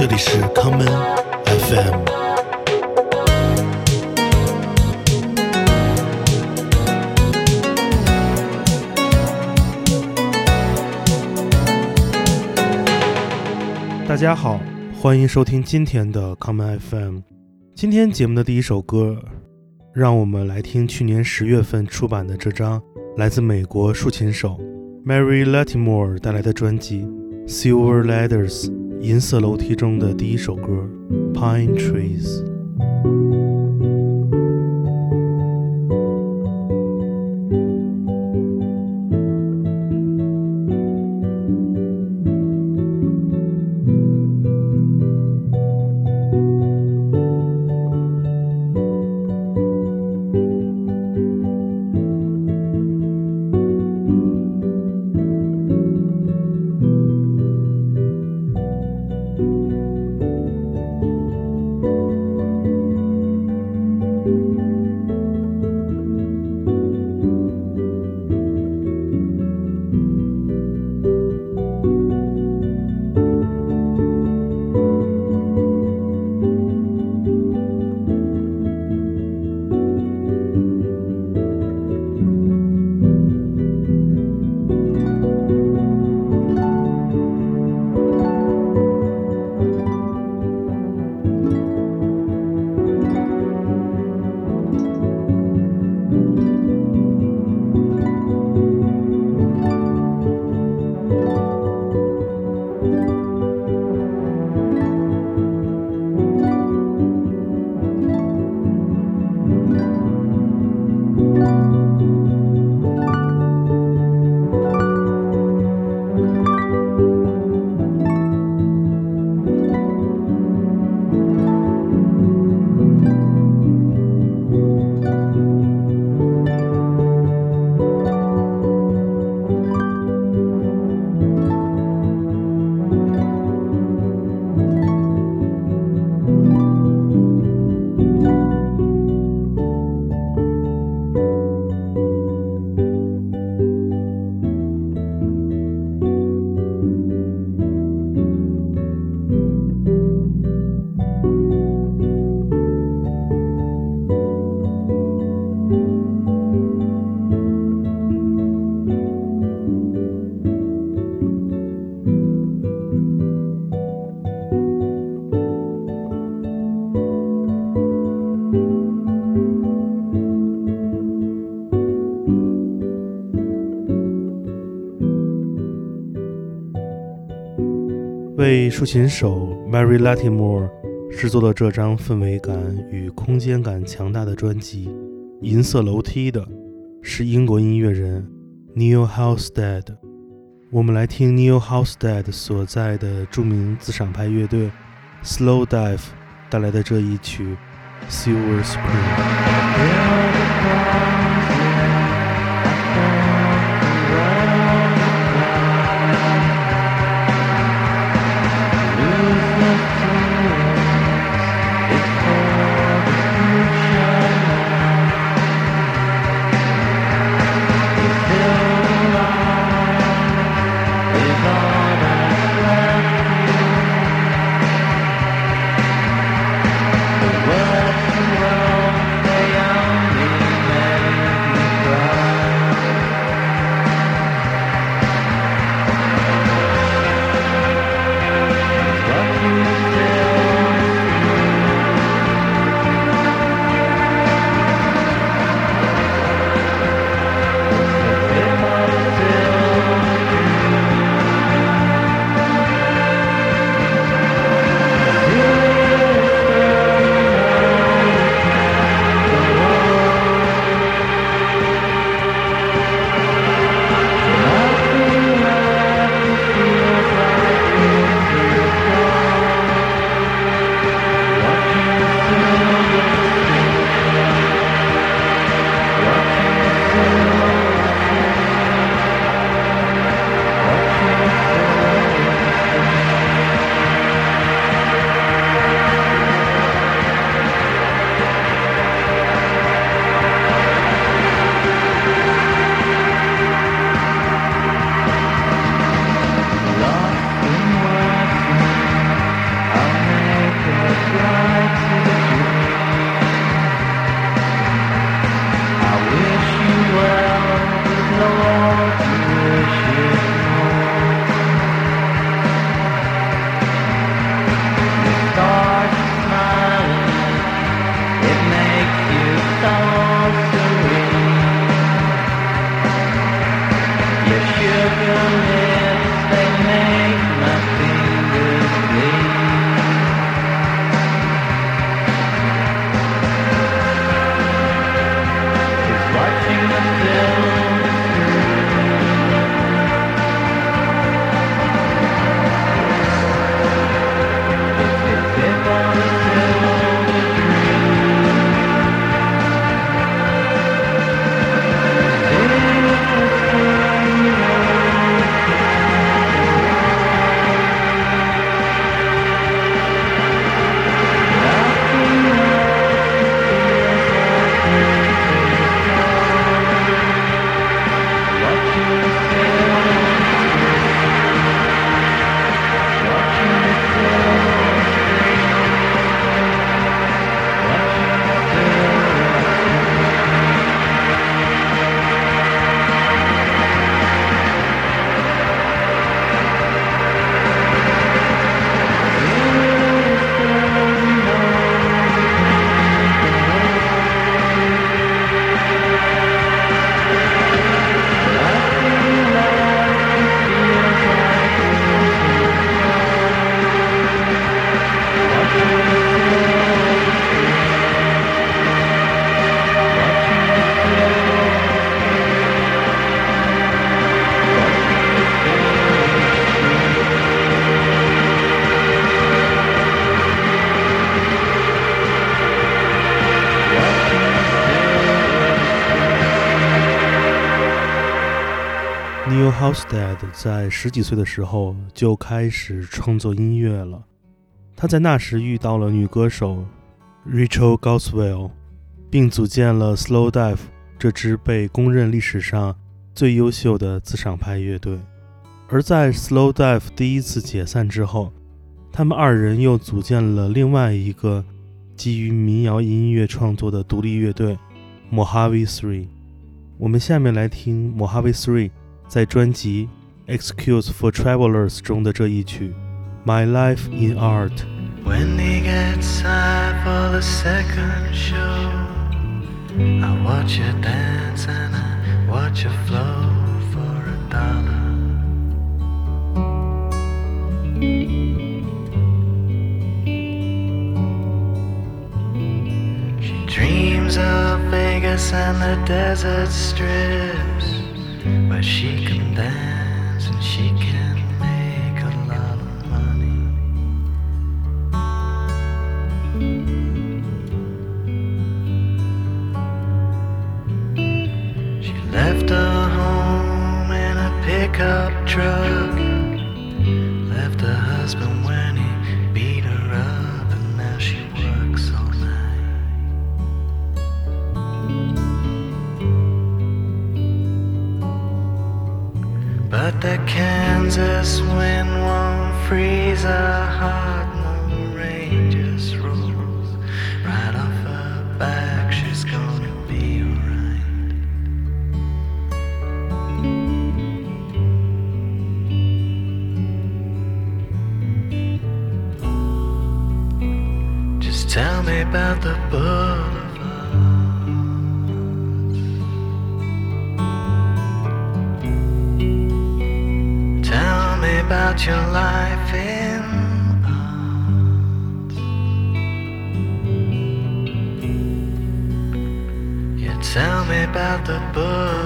这里是康门 FM。大家好，欢迎收听今天的康门 FM。今天节目的第一首歌，让我们来听去年十月份出版的这张来自美国竖琴手 Mary Latimore 带来的专辑《Silver Ladders》银色楼梯中的第一首歌《Pine Trees》。竖琴手 Mary Latimore 制作的这张氛围感与空间感强大的专辑《银色楼梯》的是英国音乐人 Neil Halstead。我们来听 Neil Halstead 所在的著名自赏派乐队 Slow Dive 带来的这一曲《Silver Spring》。Halstead 在十几岁的时候就开始创作音乐了。他在那时遇到了女歌手 Rachel Goswell，并组建了 Slow Dive 这支被公认历史上最优秀的自赏派乐队。而在 Slow Dive 第一次解散之后，他们二人又组建了另外一个基于民谣音乐创作的独立乐队 Mojave Three。我们下面来听 Mojave Three 在专辑《Excuse for Travelers》中的这一曲《My Life in Art》。When he gets time for the second show, I watch you dance and I watch you flow for a dollar. She dreams of Vegas and the desert strips, where she can dance and she can make a lot of money. She left her home in a pickup truck. Kansas wind won't freeze her heart. Me about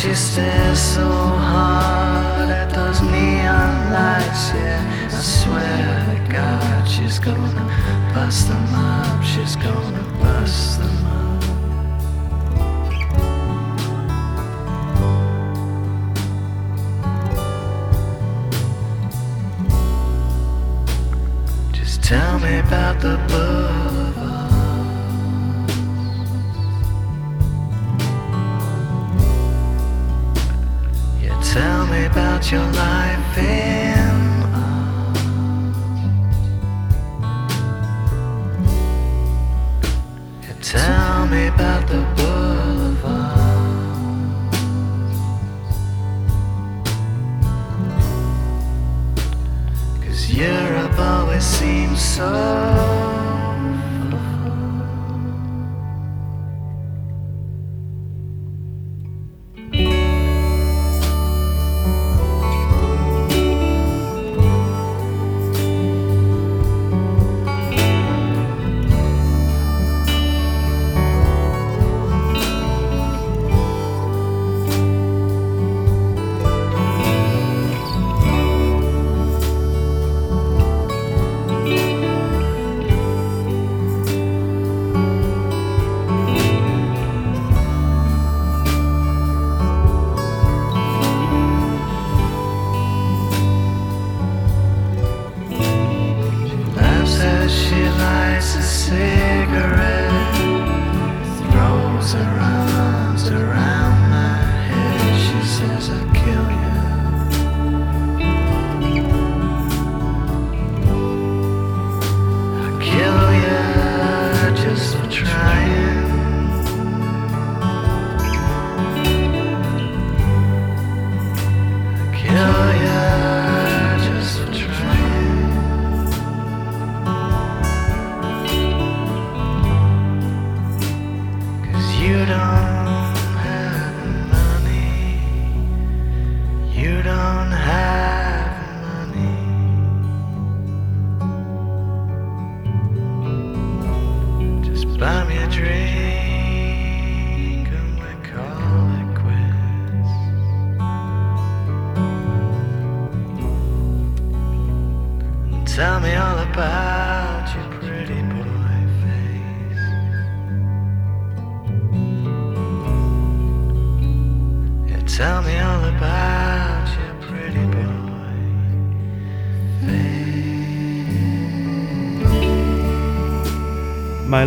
she stares so hard at those neon lights. Yeah, I swear to God, she's gonna bust them up. She's gonna bust them up. Just tell me about the boulevard. Me about your life in. Yeah, tell me about the boulevard. Cause Europe always seems so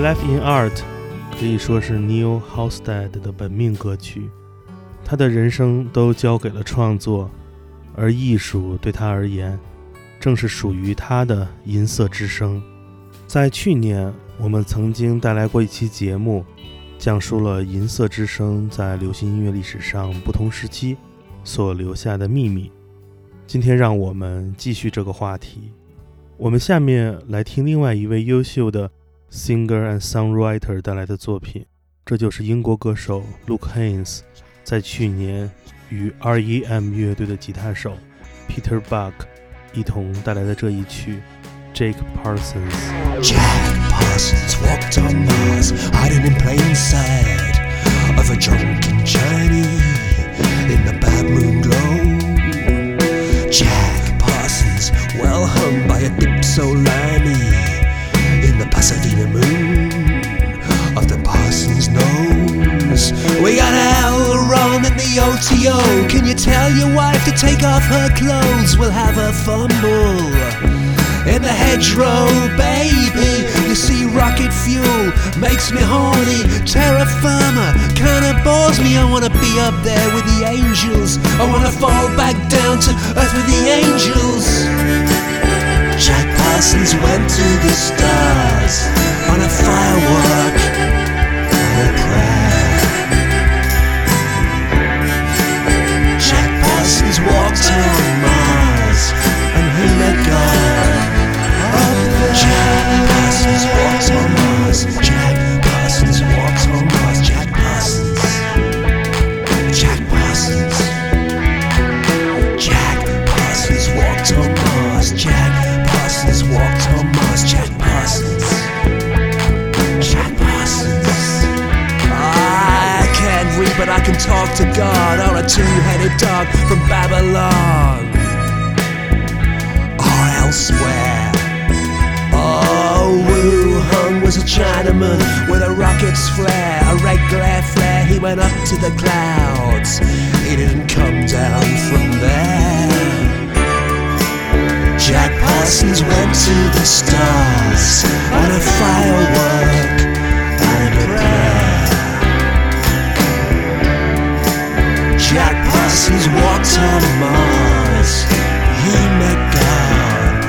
Life in Art 可以说是 Neil Halstead 的本命歌曲，他的人生都交给了创作，而艺术对他而言，正是属于他的银色之声。在去年，我们曾经带来过一期节目，讲述了银色之声在流行音乐历史上不同时期所留下的秘密。今天，让我们继续这个话题。我们下面来听另外一位优秀的 singer and songwriter 带来的作品。这就是英国歌手 Luke Haines 在去年与 R.E.M 乐队的吉他手 Peter Buck 一同带来的这一曲 Jack Parsons。Jack Parsons walked on Mars, hiding in plain sight of a drunken Chinese in the bathroom glow. Jack Parsons, well hung by a. Pasadena moon of the Parsons nose. We got L. Ron in the OTO. Can you tell your wife to take off her clothes? We'll have a fumble in the hedgerow, baby. You see, rocket fuel makes me horny. Terra firma kinda bores me. I wanna be up there with the angels. I wanna fall back down to earth with the angels. Jack went to the stars on a firework and a prayer. Jack Parsons walked on Mars and he met God. Jack Parsons walks on Mars. Jack went up to the clouds. He didn't come down from there. Jack Parsons went to the stars on a firework and a prayer. Jack Parsons walked on Mars. He met God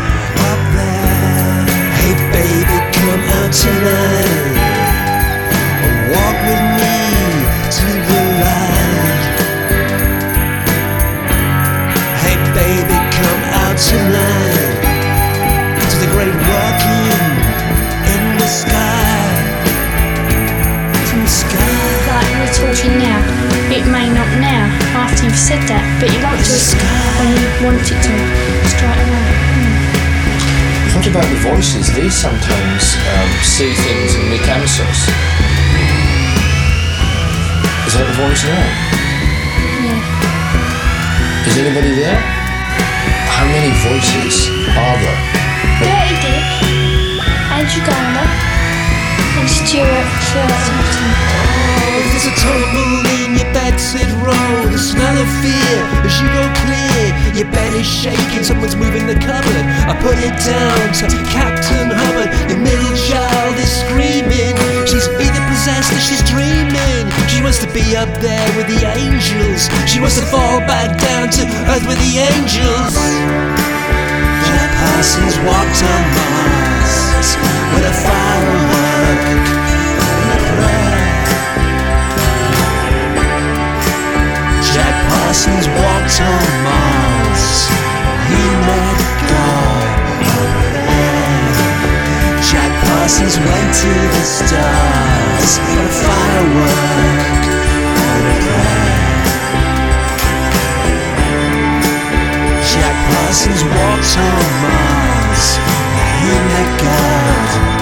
up there. Hey baby, come out tonight. In the sky. Like we're talking now, it may not now, after you've said that, but you to when you want it to, straight away. What about the voices? They sometimes um, say things and make answers. Is that the voice now? Yeah. Is anybody there? How many voices are there? Dirty Dick, and Oh, there's a tumble in your bedsit roll. The smell of fear as you go clear Your bed is shaking, someone's moving the cupboard. I put it down to Captain Hubbard. Your middle child is screaming. She's either possessed or she's dreaming. She wants to be up there with the angels. She wants to fall back down to earth with the angels. Jack Parsons walked on Mars with a prayer. Jack Parsons walked on Mars. He met God. Jack Parsons went to the stars a firework. Jack Parsons walked on Mars. He met God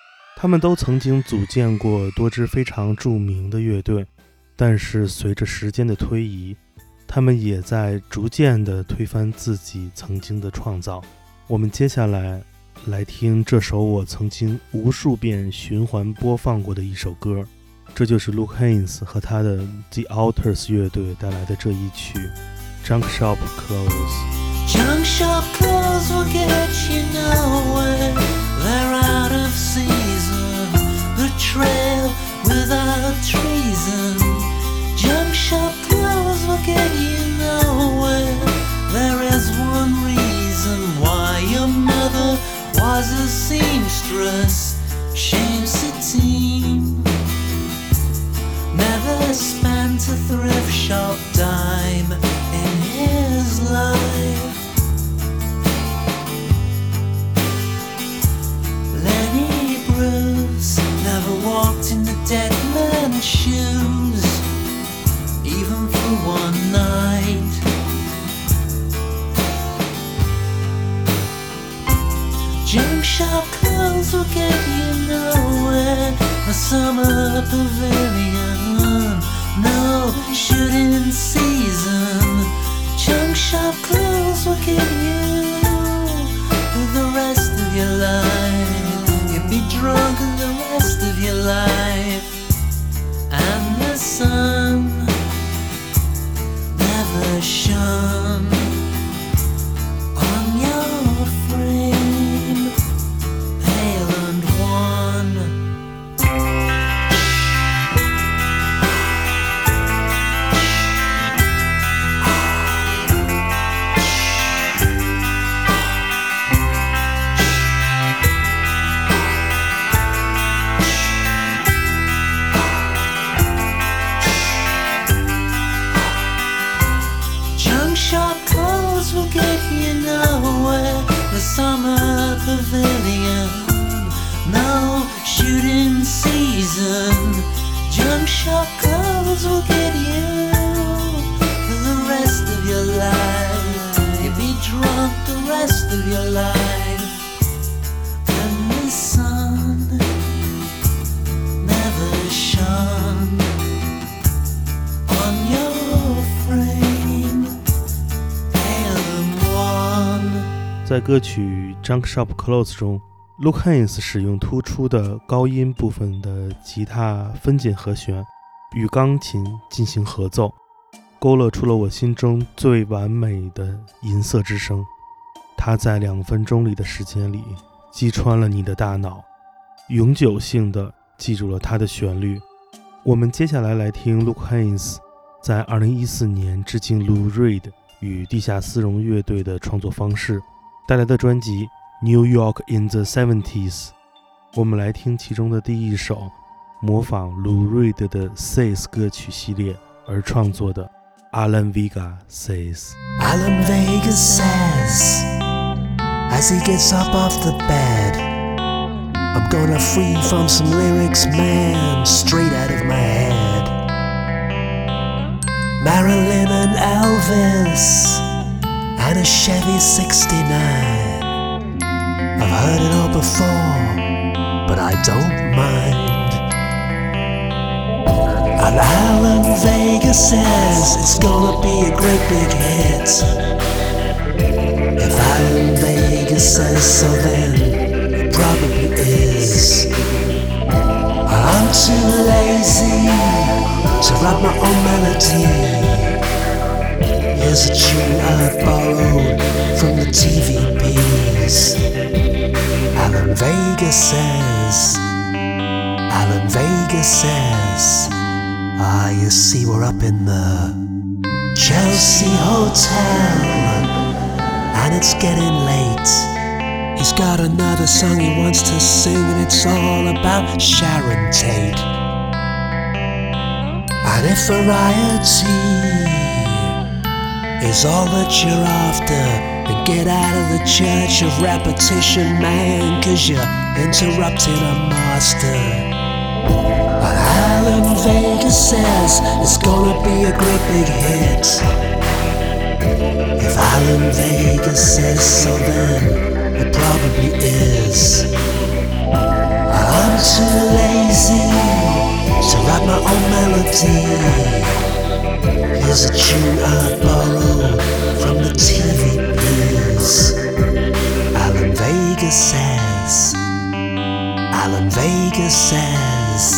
他们都曾经组建过多支非常著名的乐队，但是随着时间的推移，他们也在逐渐地推翻自己曾经的创造。我们接下来来听这首我曾经无数遍循环播放过的一首歌，这就是 Luke Haynes 和他的 The Alters 乐队带来的这一曲《Junk Shop Clothes》。Junk shop Close will get you nowhere. 歌曲《Junk Shop Clothes》中，Luke Haynes 使用突出的高音部分的吉他分解和弦与钢琴进行合奏，勾勒出了我心中最完美的银色之声。它在两分钟里的时间里击穿了你的大脑，永久性的记住了它的旋律。我们接下来来听 Luke Haynes 在2014年致敬 Lou Reed 与地下丝绒乐队的创作方式带来的专辑《New York in the Seventies》。我们来听其中的第一首，模仿 Lou Reed 的 Says 歌曲系列而创作的 Alan Vega Says。 Alan Vega says, as he gets up off the bed, I'm gonna free from some lyrics, man, straight out of my head. Marilyn and Elvis, and a Chevy 69. I've heard it all before, but I don't mind. And Alan Vega says it's gonna be a great big hit. If Alan Vega says so, then it probably is. I'm too lazy to write my own melody. Here's a Vega says, Alan Vega says, Ah, you see, we're up in the Chelsea Hotel, and it's getting late. He's got another song he wants to sing, and it's all about Sharon Tate. And if variety is all that you're after, then get out of the church of repetition, man, cause you're interrupting a master. But Alan Vega says it's gonna be a great big hit. If Alan Vega says so, then it probably is. I'm too lazy to write my own melody. Here's a tune I borrowed from the TVPs. Alan Vega says, Alan Vega says,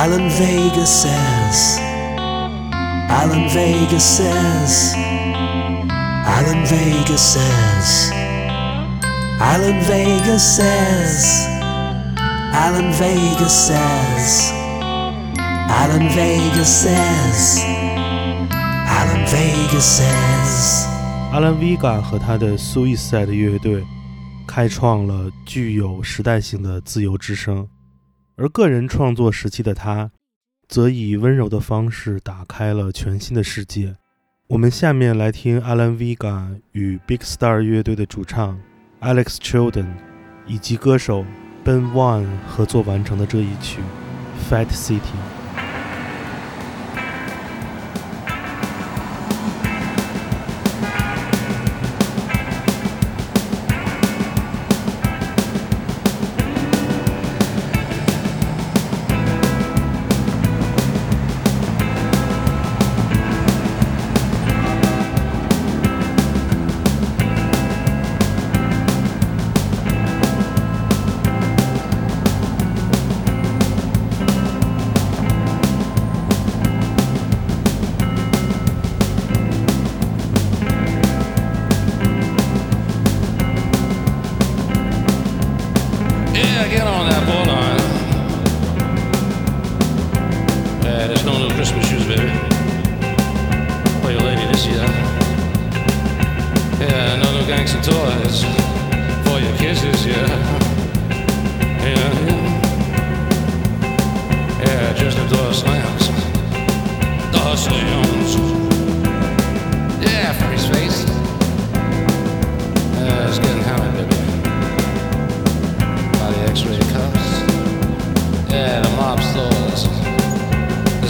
Alan Vega says, Alan Vega says, Alan Vega says, Alan Vega says, Alan Vega says, Alan Vega says, Alan Vega says. 阿兰·维嘎和他的 Suicide 乐队开创了具有时代性的自由之声， 而个人创作时期的他，则以温柔的方式打开了全新的世界。我们下面来听 Alan Vega 与 Big Star 乐队的主唱 Alex Chilton 以及歌手 Ben One 合作完成的这一曲《Fat City》。New gangster toys for your kisses, yeah. Yeah, yeah. Yeah, just the door slams. Door slams. Yeah, freeze face. Yeah, it's getting hammered, baby by the x-ray cuffs. Yeah, the mob stores. The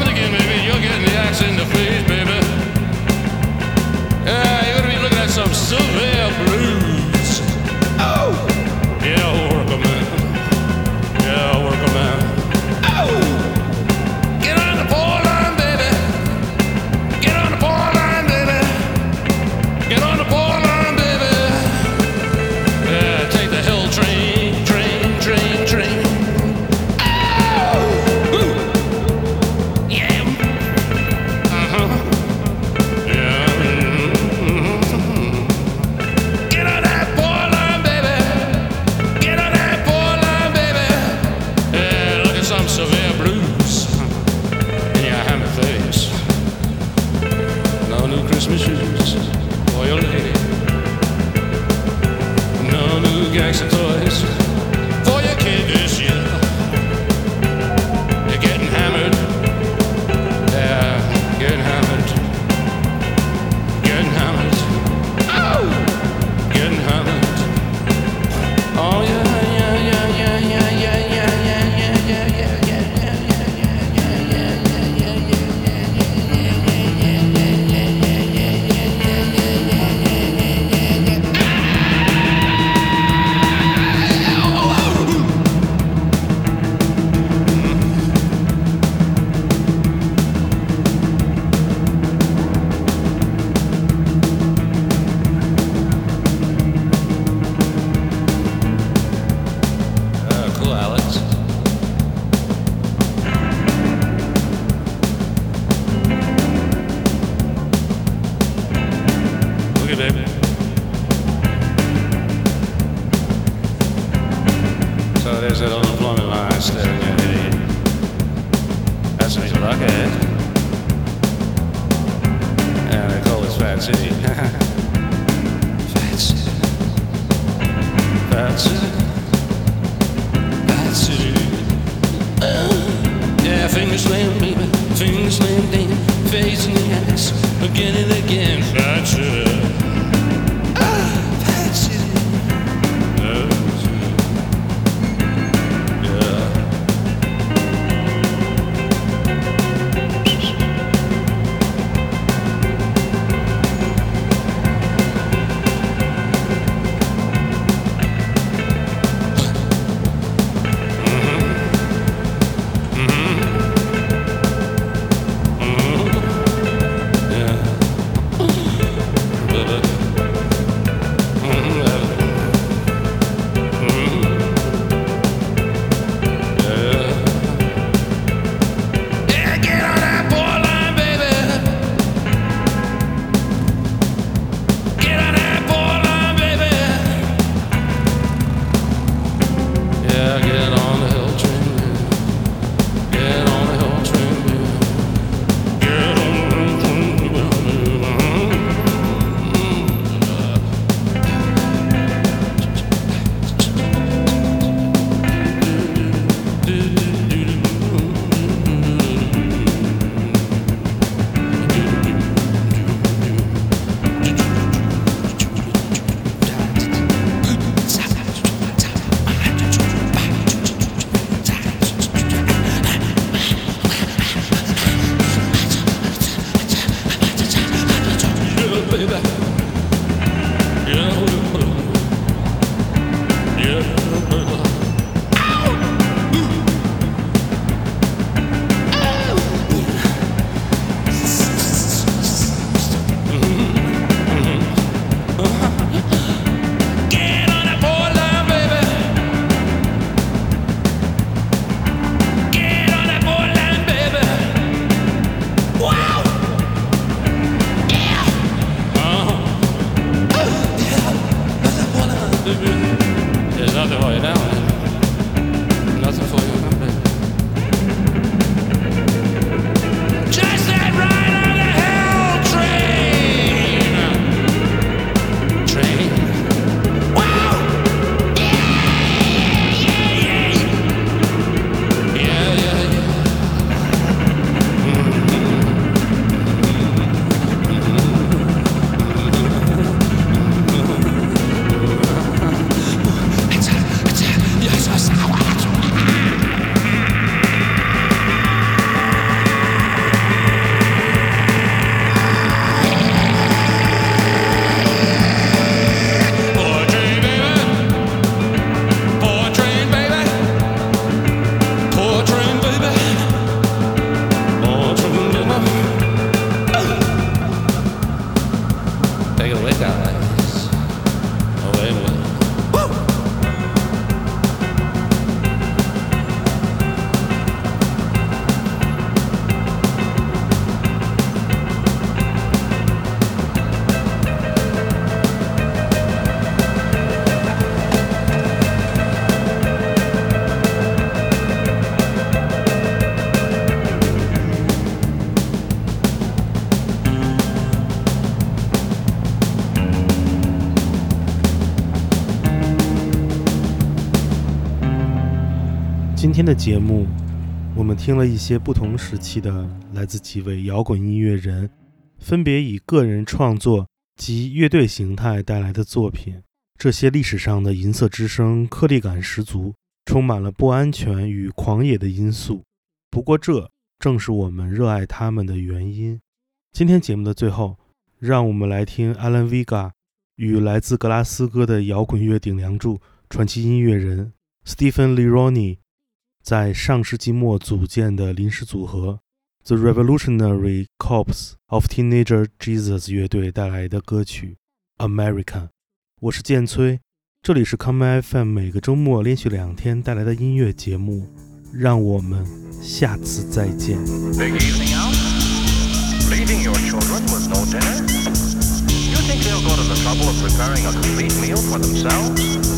in the face, baby. Yeah, you're gonna be looking at some silver. 天的节目，我们听了一些不同时期的来自几位摇滚音乐人，分别以个人创作及乐队形态带来的作品。这些历史上的银色之声颗粒感十足，充满了不安全与狂野的因素。不过，这正是我们热爱他们的原因。今天节目的最后，让我们来听 Alan Vega 与来自格拉斯哥的摇滚乐顶梁柱、传奇音乐人 Stephen Lironi。在上世纪末组建的临时组合 The Revolutionary Corps of Teenager Jesus 乐队带来的歌曲《America》。我是建崔，这里是 Come FM 每个周末连续两天带来的音乐节目。让我们下次再见。Big evening out? Leaving your children with no dinner? You think they'll go to the trouble of preparing a complete meal for themselves?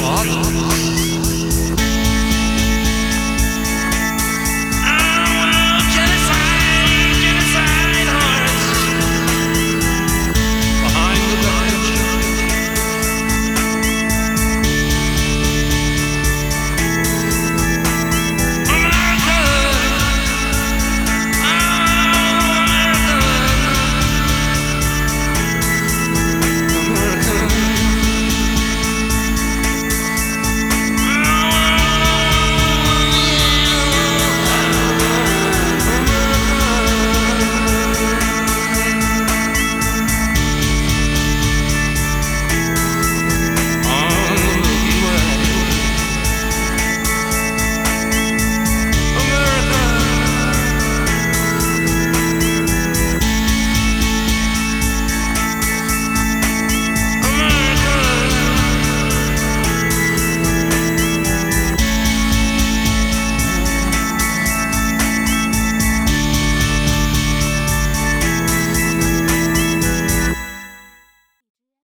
var.